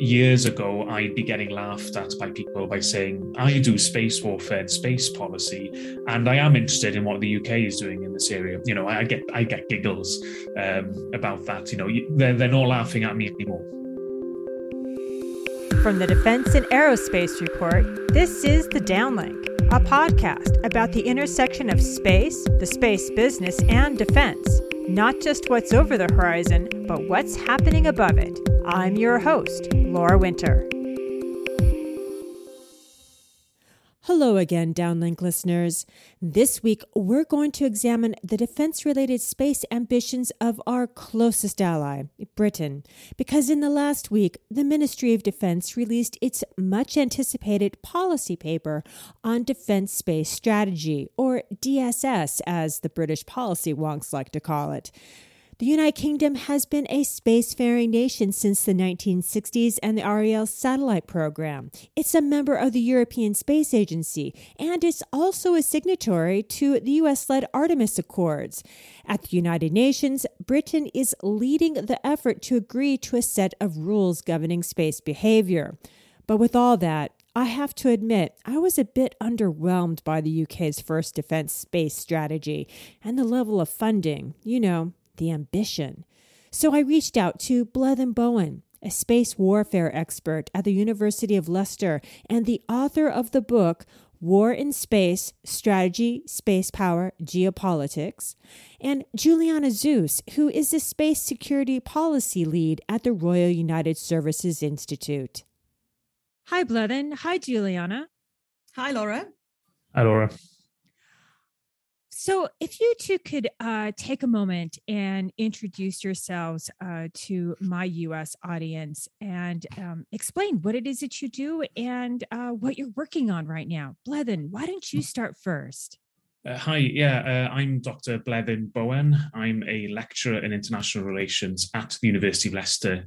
years ago, I'd be getting laughed at by people by saying, I do space warfare and space policy, and I am interested in what the UK is doing in this area. You know, I get I get giggles um, about that. You know, they're, they're not laughing at me anymore. From the Defense and Aerospace Report, this is The Downlink, a podcast about the intersection of space, the space business, and defense. Not just what's over the horizon, but what's happening above it. I'm your host, Laura Winter. Hello again, Downlink listeners. This week, we're going to examine the defense related space ambitions of our closest ally, Britain, because in the last week, the Ministry of Defense released its much anticipated policy paper on defense space strategy, or DSS, as the British policy wonks like to call it. The United Kingdom has been a spacefaring nation since the 1960s and the Ariel satellite program. It's a member of the European Space Agency, and it's also a signatory to the US led Artemis Accords. At the United Nations, Britain is leading the effort to agree to a set of rules governing space behavior. But with all that, I have to admit, I was a bit underwhelmed by the UK's first defense space strategy and the level of funding. You know, the ambition. So I reached out to Bleddyn Bowen, a space warfare expert at the University of Leicester and the author of the book War in Space Strategy, Space Power, Geopolitics, and Juliana Seus, who is the Space Security Policy Lead at the Royal United Services Institute. Hi, Bleddyn. Hi, Juliana. Hi, Laura. Hi, Laura. So, if you two could uh, take a moment and introduce yourselves uh, to my US audience and um, explain what it is that you do and uh, what you're working on right now. Bleddyn, why don't you start first? Uh, hi, yeah, uh, I'm Dr. Bleddyn Bowen. I'm a lecturer in international relations at the University of Leicester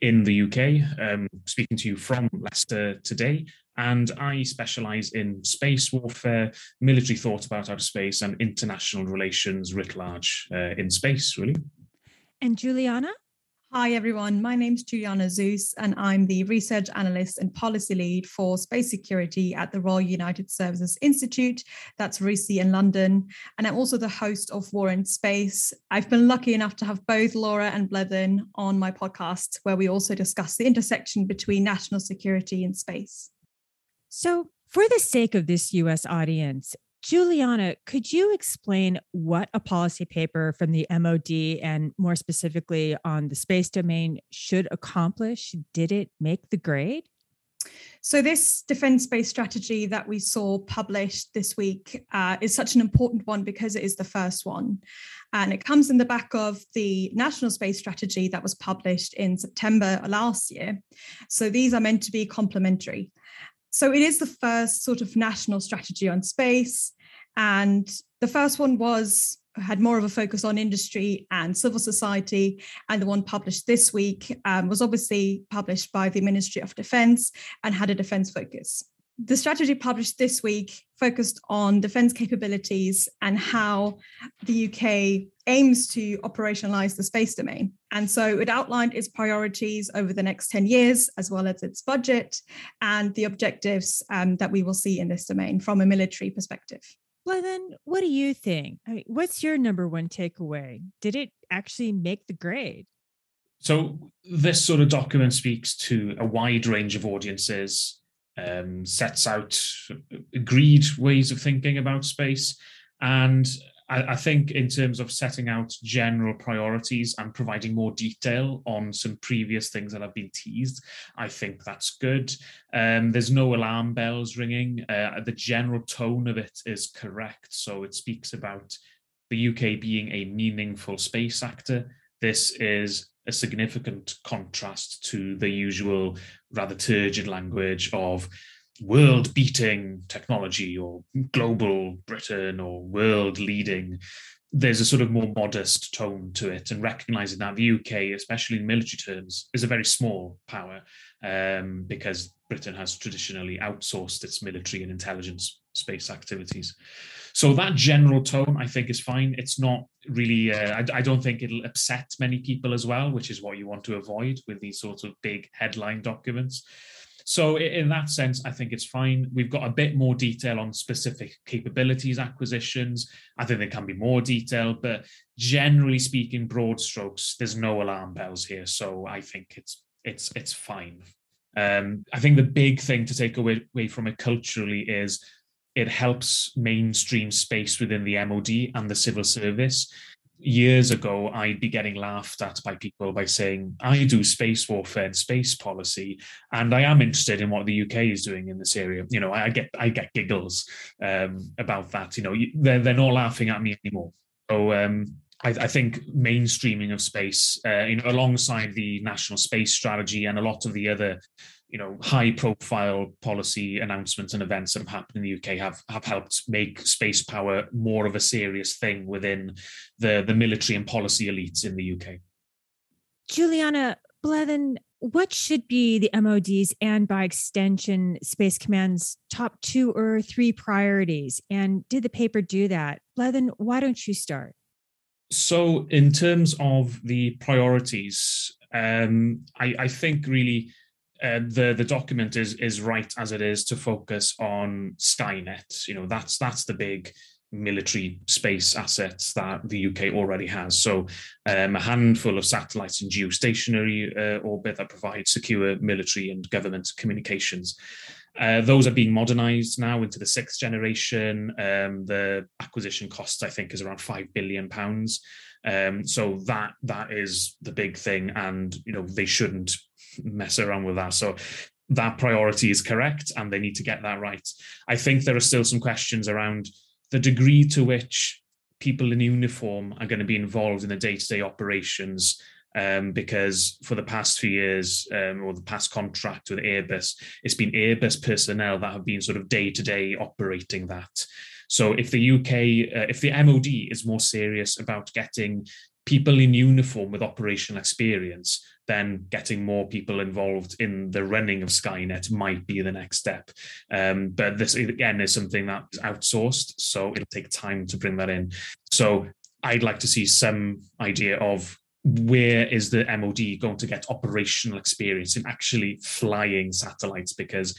in the UK, um, speaking to you from Leicester today and I specialize in space warfare, military thought about outer space, and international relations writ large uh, in space, really. And Juliana? Hi, everyone. My name is Juliana Seus, and I'm the research analyst and policy lead for space security at the Royal United Services Institute. That's RUSI in London. And I'm also the host of War in Space. I've been lucky enough to have both Laura and Bleddyn on my podcast, where we also discuss the intersection between national security and space. So, for the sake of this US audience, Juliana, could you explain what a policy paper from the MOD and more specifically on the space domain should accomplish? Did it make the grade? So, this defense space strategy that we saw published this week uh, is such an important one because it is the first one. And it comes in the back of the national space strategy that was published in September last year. So, these are meant to be complementary. So it is the first sort of national strategy on space. And the first one was had more of a focus on industry and civil society. And the one published this week um, was obviously published by the Ministry of Defense and had a defense focus. The strategy published this week focused on defense capabilities and how the UK aims to operationalize the space domain. And so it outlined its priorities over the next 10 years, as well as its budget and the objectives um, that we will see in this domain from a military perspective. Well, then, what do you think? I mean, what's your number one takeaway? Did it actually make the grade? So, this sort of document speaks to a wide range of audiences, um, sets out agreed ways of thinking about space, and I, I, think in terms of setting out general priorities and providing more detail on some previous things that have been teased, I think that's good. Um, there's no alarm bells ringing. Uh, the general tone of it is correct. So it speaks about the UK being a meaningful space actor. This is a significant contrast to the usual rather turgid language of world beating technology or global Britain or world leading, there's a sort of more modest tone to it and recognizing that the UK, especially in military terms, is a very small power um, because Britain has traditionally outsourced its military and intelligence space activities. So that general tone, I think, is fine. It's not really. Uh, I, I, don't think it'll upset many people as well, which is what you want to avoid with these sorts of big headline documents. So in that sense, I think it's fine. We've got a bit more detail on specific capabilities acquisitions. I think there can be more detail, but generally speaking, broad strokes, there's no alarm bells here. So I think it's it's it's fine. Um, I think the big thing to take away, away from it culturally is it helps mainstream space within the MOD and the civil service years ago, I'd be getting laughed at by people by saying, I do space warfare and space policy, and I am interested in what the UK is doing in this area. You know, I get I get giggles um, about that. You know, they're, they're not laughing at me anymore. So um, I, I, think mainstreaming of space, uh, you know, alongside the national space strategy and a lot of the other you know, high profile policy announcements and events that have happened in the UK have, have helped make space power more of a serious thing within the, the military and policy elites in the UK. Juliana Bleddyn, what should be the MOD's and by extension Space Command's top two or three priorities? And did the paper do that? Bleddyn, why don't you start? So, in terms of the priorities, um, I, I think really uh, the the document is is right as it is to focus on Skynet. You know, that's that's the big military space assets that the UK already has. So, um, a handful of satellites in geostationary uh, orbit that provide secure military and government communications. Uh, those are being modernized now into the sixth generation. Um, the acquisition cost, I think, is around five billion pounds. Um, so that that is the big thing, and you know they shouldn't mess around with that. So that priority is correct and they need to get that right. I think there are still some questions around the degree to which people in uniform are going to be involved in the day to day operations. Um, because for the past few years, um, or the past contract with Airbus, it's been Airbus personnel that have been sort of day to day operating that. So if the UK, uh, if the MOD is more serious about getting people in uniform with operational experience, then getting more people involved in the running of Skynet might be the next step. Um, but this again is something that is outsourced, so it'll take time to bring that in. So I'd like to see some idea of where is the MOD going to get operational experience in actually flying satellites because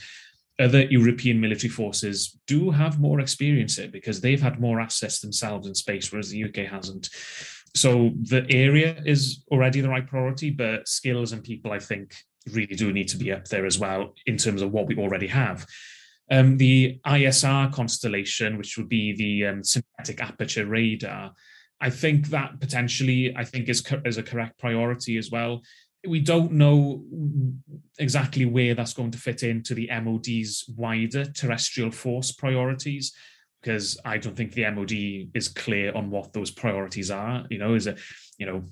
other European military forces do have more experience here because they've had more access themselves in space, whereas the UK hasn't so the area is already the right priority, but skills and people, I think, really do need to be up there as well in terms of what we already have. Um, the ISR constellation, which would be the um, synthetic aperture radar, I think that potentially, I think is, is a correct priority as well. We don't know exactly where that's going to fit into the MOD's wider terrestrial force priorities because I don't think the MOD is clear on what those priorities are. You know, is it, you know,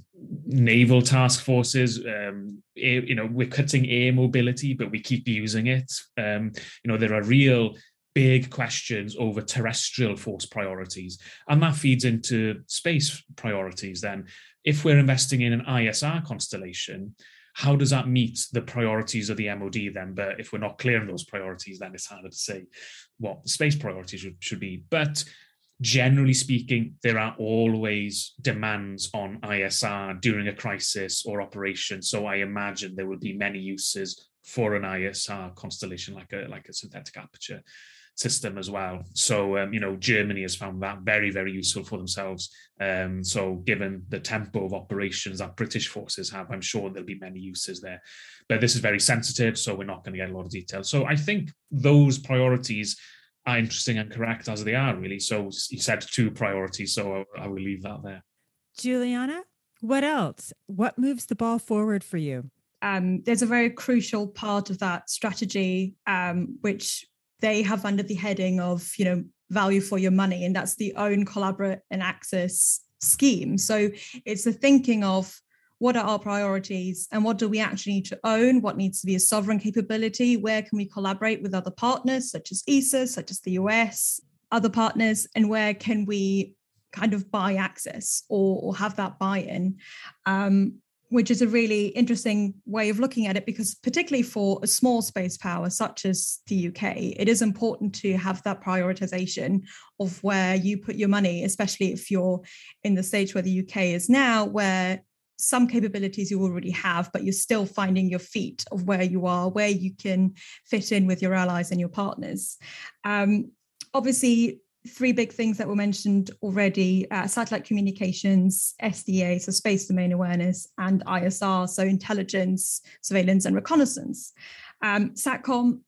naval task forces, um, air, you know, we're cutting air mobility, but we keep using it. Um, you know, there are real big questions over terrestrial force priorities. And that feeds into space priorities then. If we're investing in an ISR constellation, how does that meet the priorities of the MOD then? But if we're not clear on those priorities, then it's harder to say what the space priorities should, should be. But generally speaking, there are always demands on ISR during a crisis or operation. So I imagine there will be many uses for an ISR constellation like a like a synthetic aperture system as well. So um, you know, Germany has found that very very useful for themselves. Um, so given the tempo of operations that British forces have, I'm sure there'll be many uses there. But this is very sensitive, so we're not going to get a lot of detail. So I think those priorities are interesting and correct as they are really. So you said two priorities, so I, I will leave that there. Juliana, what else? What moves the ball forward for you? Um, there's a very crucial part of that strategy, um, which they have under the heading of you know value for your money and that's the own collaborate and access scheme. So it's the thinking of what are our priorities and what do we actually need to own? What needs to be a sovereign capability? Where can we collaborate with other partners such as esa such as the us other partners? And where can we kind of buy access or, or have that buy-in? Um, which is a really interesting way of looking at it because particularly for a small space power such as the UK it is important to have that prioritization of where you put your money especially if you're in the stage where the UK is now where some capabilities you already have but you're still finding your feet of where you are where you can fit in with your allies and your partners. Um, obviously three big things that were mentioned already uh, satellite communications, SDA, so space domain awareness, and ISR, so intelligence, surveillance, and reconnaissance. Um, SATCOM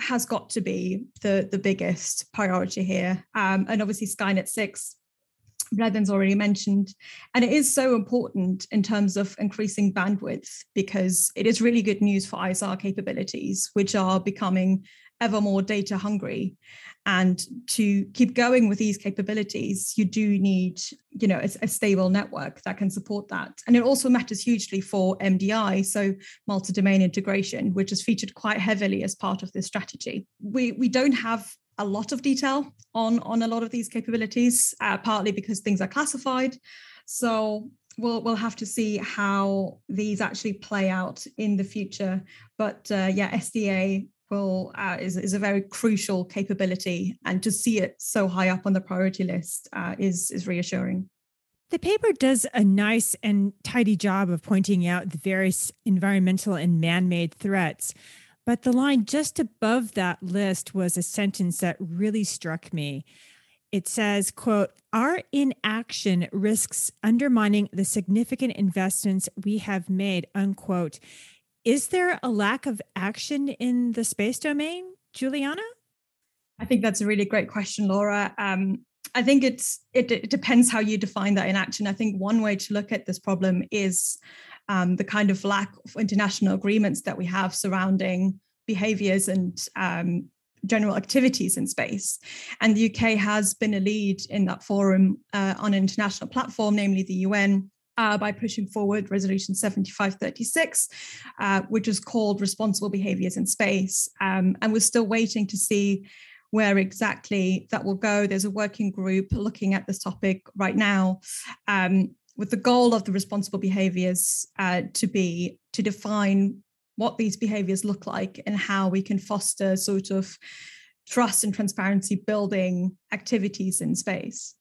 has got to be the, the biggest priority here. Um, and obviously, Skynet 6 Bleddyn's already mentioned. And it is so important in terms of increasing bandwidth because it is really good news for ISR capabilities, which are becoming ever more data hungry. And to keep going with these capabilities, you do need, you know, a, a, stable network that can support that. And it also matters hugely for MDI, so multi-domain integration, which is featured quite heavily as part of this strategy. We we don't have a lot of detail on on a lot of these capabilities, uh, partly because things are classified. So we'll we'll have to see how these actually play out in the future. But uh, yeah, SDA will uh, is, is a very crucial capability and to see it so high up on the priority list uh, is is reassuring. The paper does a nice and tidy job of pointing out the various environmental and man-made threats but the line just above that list was a sentence that really struck me. It says quote our inaction risks undermining the significant investments we have made unquote is there a lack of action in the space domain, Juliana? I think that's a really great question, Laura. Um, I think it's it, it, depends how you define that in action. I think one way to look at this problem is um, the kind of lack of international agreements that we have surrounding behaviors and um, general activities in space. And the UK has been a lead in that forum uh, on an international platform, namely the UN, uh, by pushing forward Resolution 7536, uh, which is called Responsible Behaviors in Space. Um, and we're still waiting to see where exactly that will go. There's a working group looking at this topic right now. Um, with the goal of the responsible behaviors uh, to be to define what these behaviors look like and how we can foster sort of trust and transparency building activities in space.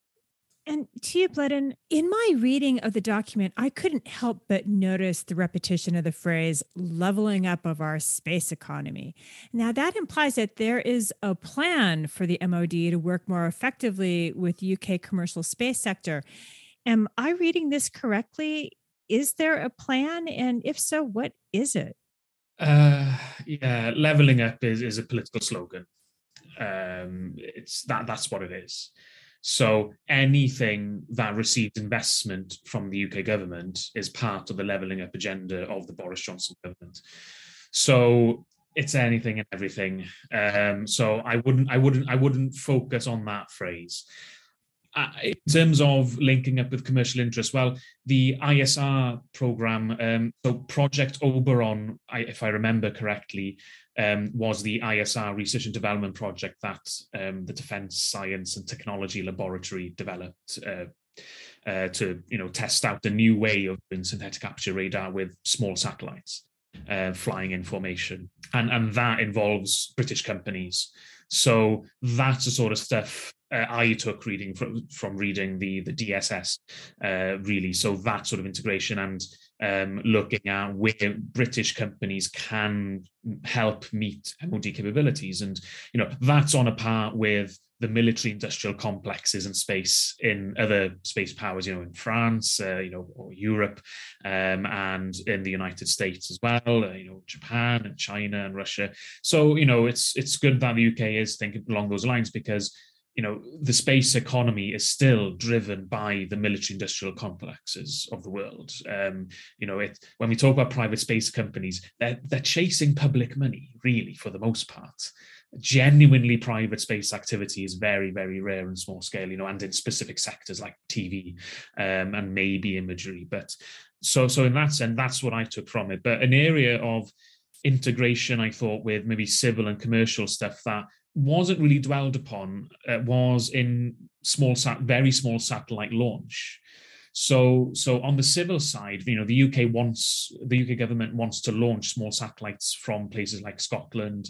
And Tia Bleddyn, in my reading of the document, I couldn't help but notice the repetition of the phrase leveling up of our space economy. Now, that implies that there is a plan for the MOD to work more effectively with UK commercial space sector. Am I reading this correctly? Is there a plan? And if so, what is it? Uh, yeah, leveling up is, is a political slogan. Um, it's that that's what it is. So anything that receives investment from the UK government is part of the levelling up agenda of the Boris Johnson government. So it's anything and everything. Um, so I wouldn't, I wouldn't, I wouldn't focus on that phrase. Uh, in terms of linking up with commercial interests, well, the ISR program, um, so Project Oberon, I, if I remember correctly, um, was the ISR research and development project that um, the Defence Science and Technology Laboratory developed uh, uh, to, you know, test out a new way of doing synthetic aperture radar with small satellites uh, flying in formation, and and that involves British companies. So that's the sort of stuff uh, I took reading from from reading the the DSS uh, really. So that sort of integration and um, looking at where British companies can help meet MOD capabilities, and you know that's on a par with the military industrial complexes and space in other space powers, you know, in France, uh, you know, or Europe, um, and in the United States as well, uh, you know, Japan and China and Russia. So, you know, it's it's good that the UK is thinking along those lines because you know the space economy is still driven by the military industrial complexes of the world. Um, you know it when we talk about private space companies they're, they're chasing public money really for the most part. Genuinely private space activity is very very rare and small scale you know and in specific sectors like tv um, and maybe imagery but so so in that sense that's what i took from it. But an area of integration i thought with maybe civil and commercial stuff that wasn't really dwelled upon uh, was in small sat very small satellite launch. So, so on the civil side, you know, the UK wants the UK government wants to launch small satellites from places like Scotland,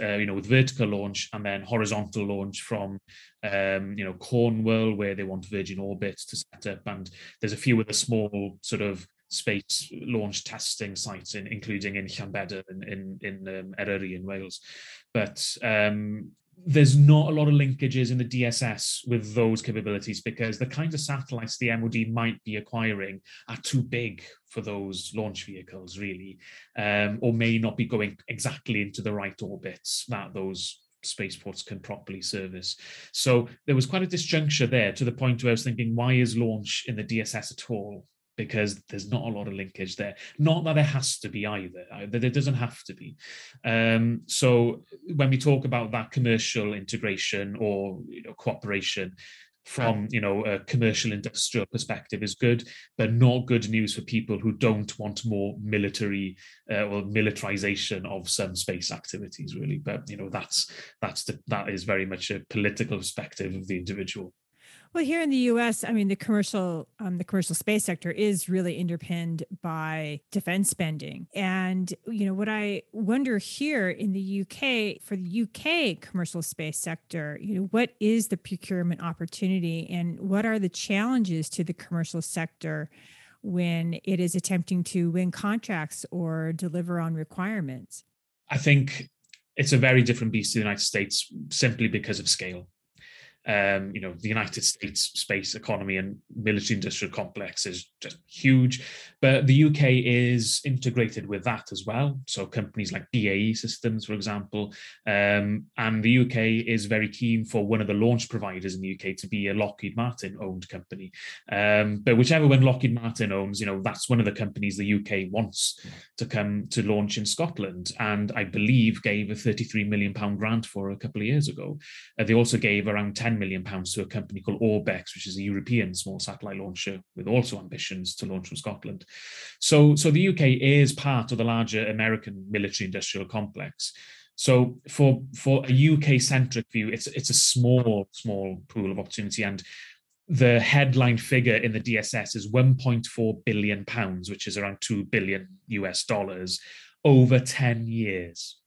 uh, you know, with vertical launch and then horizontal launch from, um, you know, Cornwall, where they want Virgin Orbit to set up, and there's a few other small sort of space launch testing sites, in, including in Llanbedr in in, in um, Eryri in Wales. But um, there's not a lot of linkages in the DSS with those capabilities because the kinds of satellites the MOD might be acquiring are too big for those launch vehicles, really, um, or may not be going exactly into the right orbits that those spaceports can properly service. So there was quite a disjuncture there to the point where I was thinking, why is launch in the DSS at all? Because there's not a lot of linkage there. Not that there has to be either, that it doesn't have to be. Um, so when we talk about that commercial integration or you know, cooperation, from you know a commercial industrial perspective is good but not good news for people who don't want more military uh, or militarization of some space activities really but you know that's that's the, that is very much a political perspective of the individual well, here in the U.S., I mean, the commercial um, the commercial space sector is really underpinned by defense spending, and you know what I wonder here in the U.K. for the U.K. commercial space sector, you know, what is the procurement opportunity, and what are the challenges to the commercial sector when it is attempting to win contracts or deliver on requirements? I think it's a very different beast to the United States simply because of scale um, you know, the United States space economy and military industrial complex is just huge. But the UK is integrated with that as well. So companies like BAE Systems, for example, um, and the UK is very keen for one of the launch providers in the UK to be a Lockheed Martin owned company. Um, but whichever one Lockheed Martin owns, you know, that's one of the companies the UK wants to come to launch in Scotland. And I believe gave a 33 million pound grant for a couple of years ago. Uh, they also gave around 10 million pounds to a company called Orbex, which is a European small satellite launcher with also ambitions to launch from Scotland. So, so the UK is part of the larger American military industrial complex. So for for a UK centric view, it's it's a small small pool of opportunity, and the headline figure in the DSS is 1.4 billion pounds, which is around 2 billion US dollars over 10 years.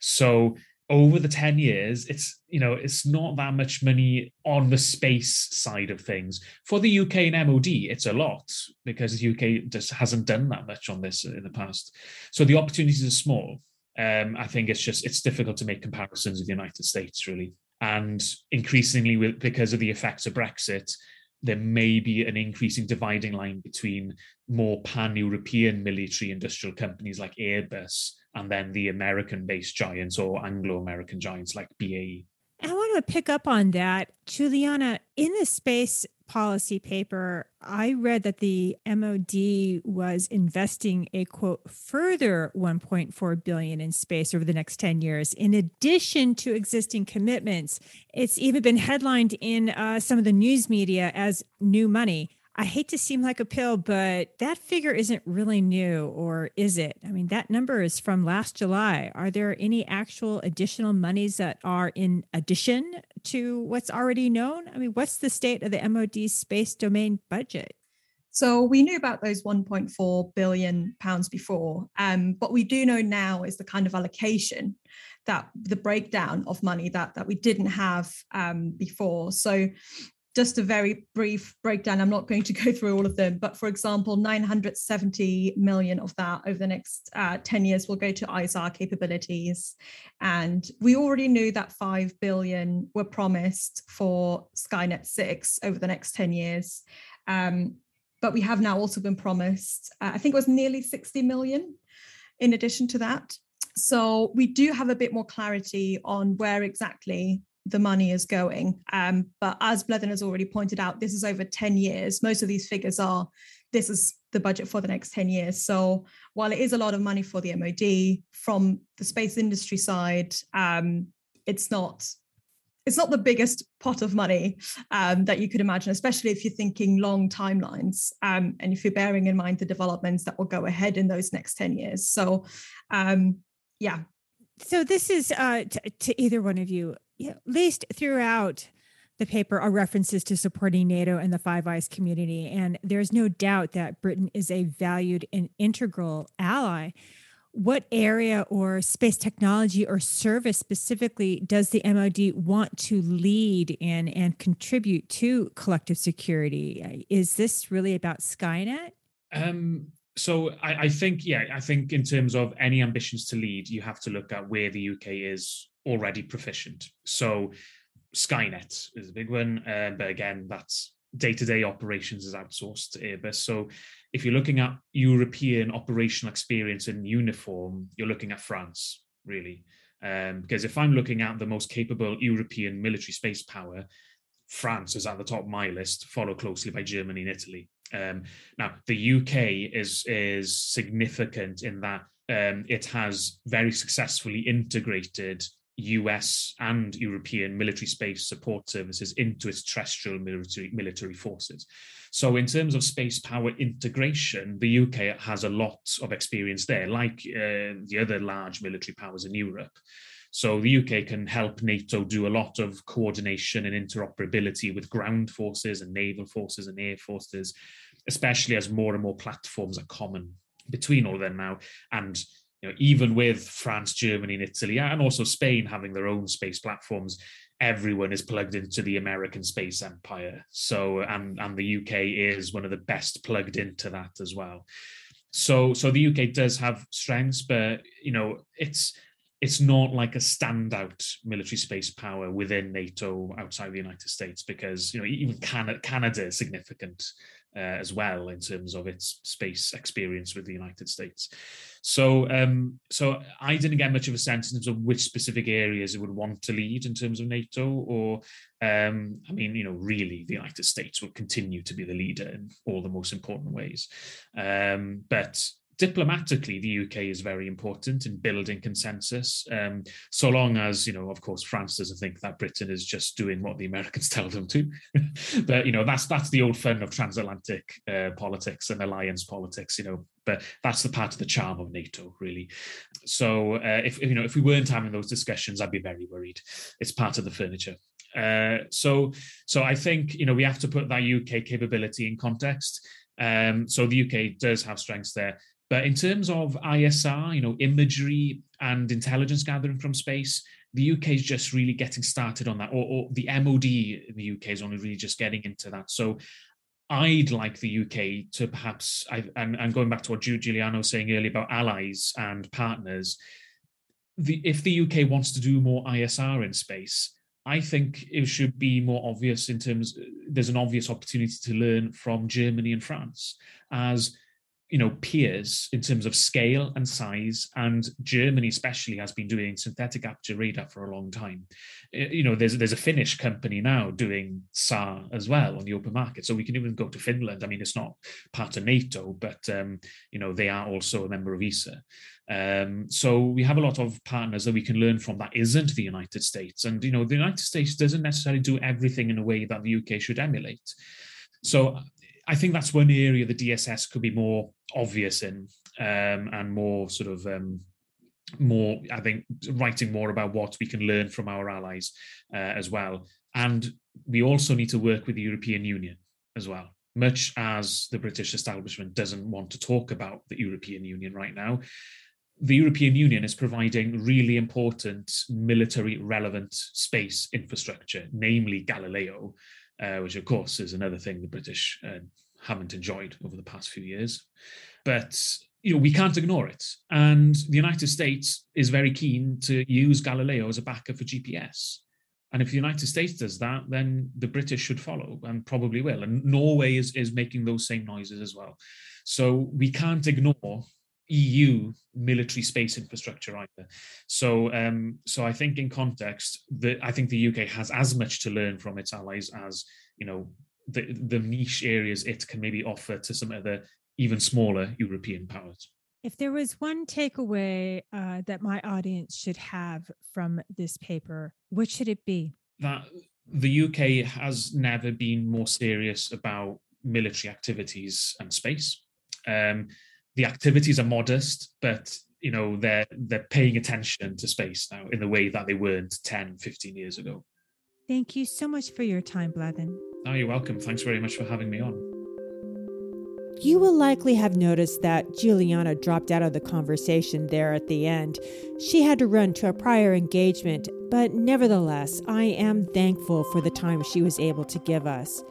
So over the 10 years it's you know it's not that much money on the space side of things. For the uk and mod it's a lot because the uk just hasn't done that much on this in the past. So the opportunities are small. Um, i think it's just it's difficult to make comparisons with the united states really. And increasingly with because of the effects of brexit there may be an increasing dividing line between more pan-european military industrial companies like airbus and then the American based giants or Anglo American giants like BAE. I want to pick up on that. Juliana, in the space policy paper, I read that the MOD was investing a quote further 1.4 billion in space over the next 10 years in addition to existing commitments. It's even been headlined in uh, some of the news media as new money. I hate to seem like a pill, but that figure isn't really new, or is it? I mean, that number is from last July. Are there any actual additional monies that are in addition to what's already known? I mean, what's the state of the MOD space domain budget? So we knew about those 1.4 billion pounds before. Um, what we do know now is the kind of allocation that the breakdown of money that that we didn't have um, before. So just a very brief breakdown. I'm not going to go through all of them, but for example, 970 million of that over the next uh, 10 years will go to ISAR capabilities. And we already knew that 5 billion were promised for Skynet 6 over the next 10 years. Um, but we have now also been promised, uh, I think it was nearly 60 million in addition to that. So we do have a bit more clarity on where exactly the money is going. Um, but as Bleddyn has already pointed out, this is over 10 years. Most of these figures are this is the budget for the next 10 years. So while it is a lot of money for the MOD from the space industry side, um, it's not it's not the biggest pot of money um, that you could imagine, especially if you're thinking long timelines um, and if you're bearing in mind the developments that will go ahead in those next 10 years. So, um, yeah. So, this is uh, t- to either one of you at least throughout the paper are references to supporting NATO and the Five Eyes community. And there's no doubt that Britain is a valued and integral ally. What area or space technology or service specifically does the MOD want to lead in and contribute to collective security? Is this really about Skynet? Um, so I, I, think, yeah, I think in terms of any ambitions to lead, you have to look at where the UK is already proficient. So Skynet is a big one, uh, but again, that's day-to-day operations is outsourced to Airbus. So if you're looking at European operational experience in uniform, you're looking at France, really. Um, because if I'm looking at the most capable European military space power, France is at the top of my list, followed closely by Germany and Italy. Um, now, the UK is is significant in that um, it has very successfully integrated US and European military space support services into its terrestrial military, military forces. So, in terms of space power integration, the UK has a lot of experience there, like uh, the other large military powers in Europe. So, the UK can help NATO do a lot of coordination and interoperability with ground forces and naval forces and air forces, especially as more and more platforms are common between all of them now. And you know, even with France, Germany, and Italy, and also Spain having their own space platforms, everyone is plugged into the American space empire. So, and and the UK is one of the best plugged into that as well. So, so the UK does have strengths, but you know, it's it's not like a standout military space power within NATO outside the United States because you know even Canada, Canada is significant uh, as well in terms of its space experience with the United States. So, um, so I didn't get much of a sense in terms of which specific areas it would want to lead in terms of NATO, or um, I mean, you know, really, the United States will continue to be the leader in all the most important ways. Um, but diplomatically, the UK is very important in building consensus. Um, so long as, you know, of course, France doesn't think that Britain is just doing what the Americans tell them to. but you know, that's that's the old fun of transatlantic uh, politics and alliance politics. You know, but that's the part of the charm of NATO, really. So uh, if you know, if we weren't having those discussions, I'd be very worried. It's part of the furniture. Uh, so, so I think you know we have to put that UK capability in context. Um, so the UK does have strengths there. But in terms of ISR, you know, imagery and intelligence gathering from space, the UK is just really getting started on that, or, or, the MOD in the UK is only really just getting into that. So I'd like the UK to perhaps, I, and, and going back to what Juliana was saying earlier about allies and partners, the, if the UK wants to do more ISR in space, I think it should be more obvious in terms, there's an obvious opportunity to learn from Germany and France as you know peers in terms of scale and size and germany especially has been doing synthetic aperture radar for a long time. You know there's there's a finnish company now doing SAR as well on the open market so we can even go to finland. I mean it's not part of nato but um, you know they are also a member of esa um, so we have a lot of partners that we can learn from that isn't the united states and you know the united states doesn't necessarily do everything in a way that the uk should emulate. So I think that's one area the DSS could be more obvious in um, and more sort of um, more, I think, writing more about what we can learn from our allies uh, as well. And we also need to work with the European Union as well. Much as the British establishment doesn't want to talk about the European Union right now, the European Union is providing really important military relevant space infrastructure, namely Galileo, uh, which of course is another thing the British uh, haven't enjoyed over the past few years. But you know we can't ignore it, and the United States is very keen to use Galileo as a backer for GPS. And if the United States does that, then the British should follow and probably will. And Norway is, is making those same noises as well. So we can't ignore EU military space infrastructure either. So, um, so I think in context, that I think the UK has as much to learn from its allies as you know the the niche areas it can maybe offer to some other even smaller European powers. If there was one takeaway uh, that my audience should have from this paper, what should it be? That the UK has never been more serious about military activities and space. Um, the activities are modest, but you know they're they're paying attention to space now in the way that they weren't 10, 15 years ago. Thank you so much for your time, Bleddyn. Oh, you're welcome. Thanks very much for having me on. You will likely have noticed that Juliana dropped out of the conversation there at the end. She had to run to a prior engagement, but nevertheless, I am thankful for the time she was able to give us.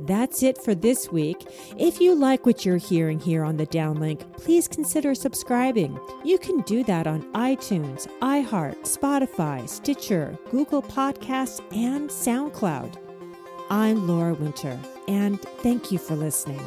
That's it for this week. If you like what you're hearing here on the downlink, please consider subscribing. You can do that on iTunes, iHeart, Spotify, Stitcher, Google Podcasts, and SoundCloud. I'm Laura Winter, and thank you for listening.